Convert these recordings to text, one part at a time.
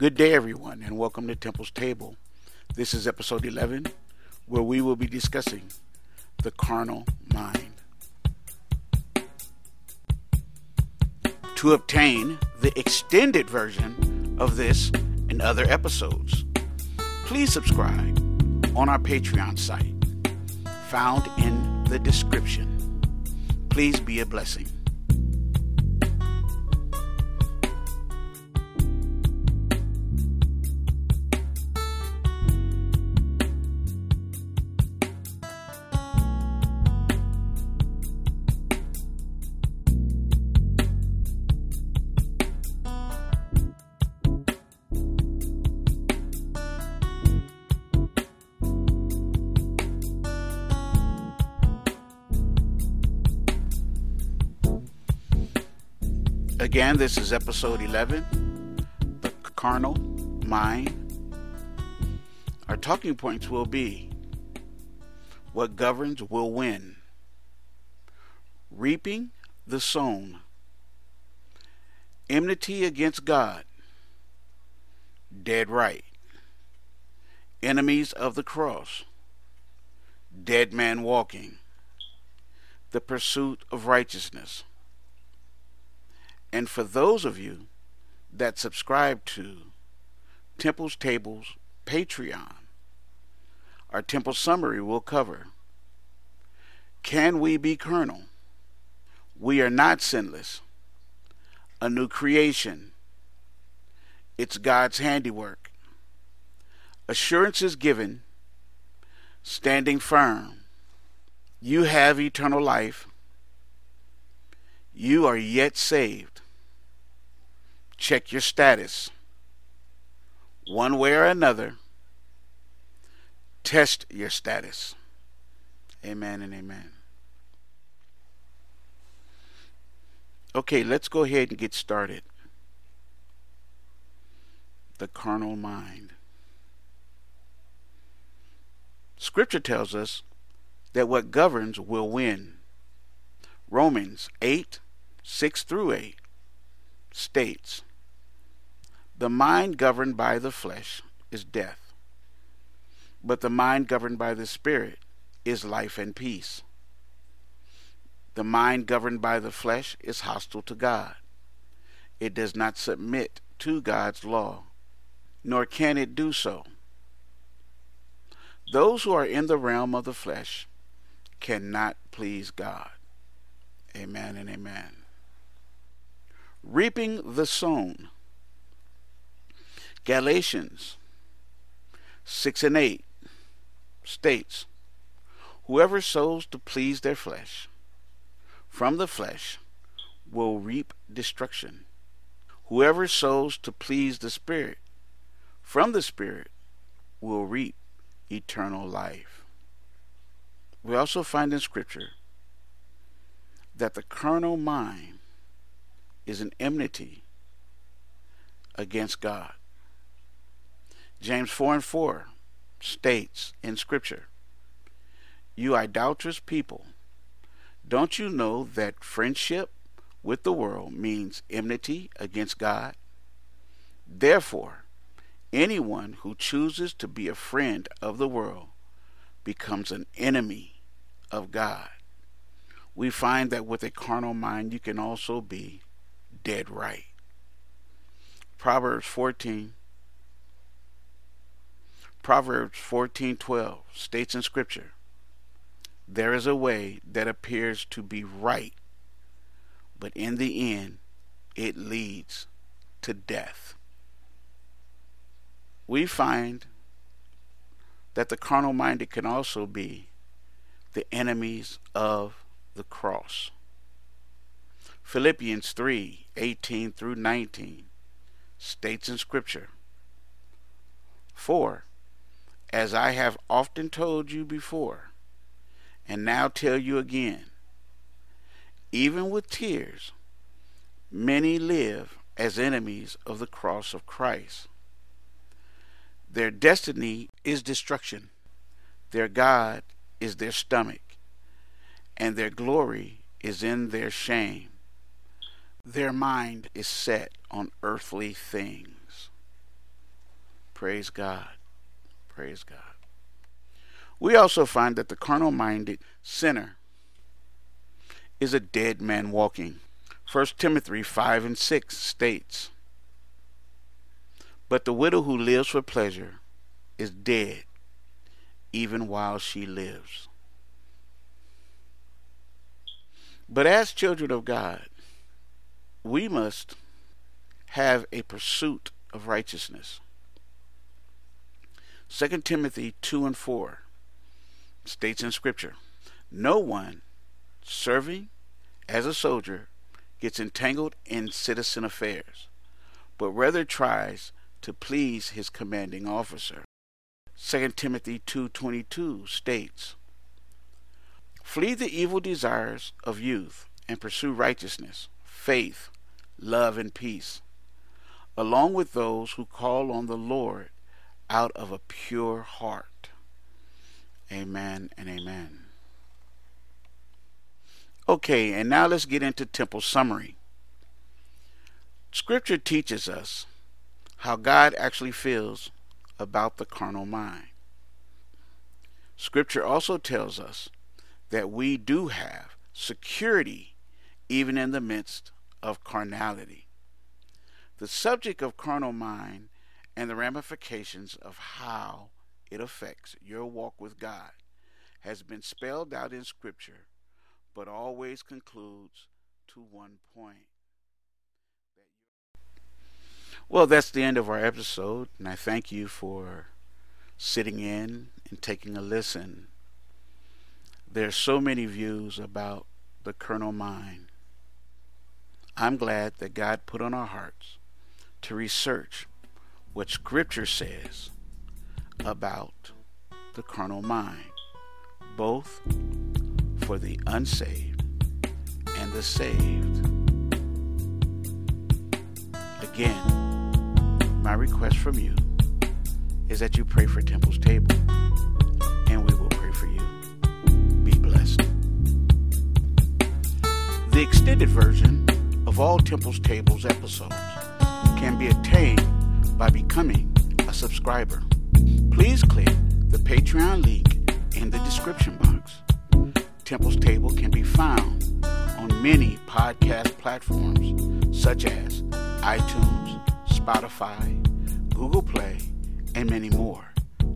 Good day, everyone, and welcome to Temple's Table. This is episode 11, where we will be discussing the carnal mind. To obtain the extended version of this and other episodes, please subscribe on our Patreon site, found in the description. Please be a blessing. Again, this is episode 11 The Carnal Mind. Our talking points will be What governs will win, reaping the sown, enmity against God, dead right, enemies of the cross, dead man walking, the pursuit of righteousness and for those of you that subscribe to Temple's Tables Patreon, our Temple Summary will cover Can we be carnal? We are not sinless. A new creation. It's God's handiwork. Assurances given. Standing firm. You have eternal life. You are yet saved check your status. One way or another, test your status. Amen and amen. Okay, let's go ahead and get started. The carnal mind. Scripture tells us that what governs will win. Romans 8 6 through 8 states the mind governed by the flesh is death, but the mind governed by the Spirit is life and peace. The mind governed by the flesh is hostile to God. It does not submit to God's law, nor can it do so. Those who are in the realm of the flesh cannot please God. Amen and amen. Reaping the sown Galatians 6 and 8 states, Whoever sows to please their flesh, from the flesh will reap destruction. Whoever sows to please the Spirit, from the Spirit will reap eternal life. We also find in Scripture that the carnal mind is an enmity against God. James 4 and 4 states in Scripture, You idolatrous people, don't you know that friendship with the world means enmity against God? Therefore, anyone who chooses to be a friend of the world becomes an enemy of God. We find that with a carnal mind, you can also be dead right. Proverbs 14 Proverbs 14:12 states in scripture, "There is a way that appears to be right, but in the end it leads to death." We find that the carnal minded can also be the enemies of the cross. Philippians 3:18 through 19 states in scripture, "For as I have often told you before, and now tell you again, even with tears, many live as enemies of the cross of Christ. Their destiny is destruction, their God is their stomach, and their glory is in their shame. Their mind is set on earthly things. Praise God. Praise God. We also find that the carnal minded sinner is a dead man walking. 1 Timothy 5 and 6 states, But the widow who lives for pleasure is dead, even while she lives. But as children of God, we must have a pursuit of righteousness. 2 Timothy 2 and 4 states in Scripture No one serving as a soldier gets entangled in citizen affairs, but rather tries to please his commanding officer. 2 Timothy 2:22 states, "Flee the evil desires of youth and pursue righteousness, faith, love and peace, along with those who call on the Lord out of a pure heart." Amen and amen. Okay, and now let's get into temple summary. Scripture teaches us how God actually feels about the carnal mind. Scripture also tells us that we do have security even in the midst of carnality. The subject of carnal mind and the ramifications of how it affects your walk with God has been spelled out in Scripture, but always concludes to one point. Well, that's the end of our episode, and I thank you for sitting in and taking a listen. There's so many views about the carnal mind. I'm glad that God put on our hearts to research what Scripture says about the carnal mind, both for the unsaved and the saved. Again, my request from you is that you pray for Temple's Table, and we will pray for you. Be blessed. The extended version of all Temple's Tables episodes can be attained by becoming a subscriber please click the Patreon link in the description box. Temple's Table can be found on many podcast platforms such as iTunes, Spotify, Google Play, and many more.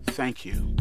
Thank you.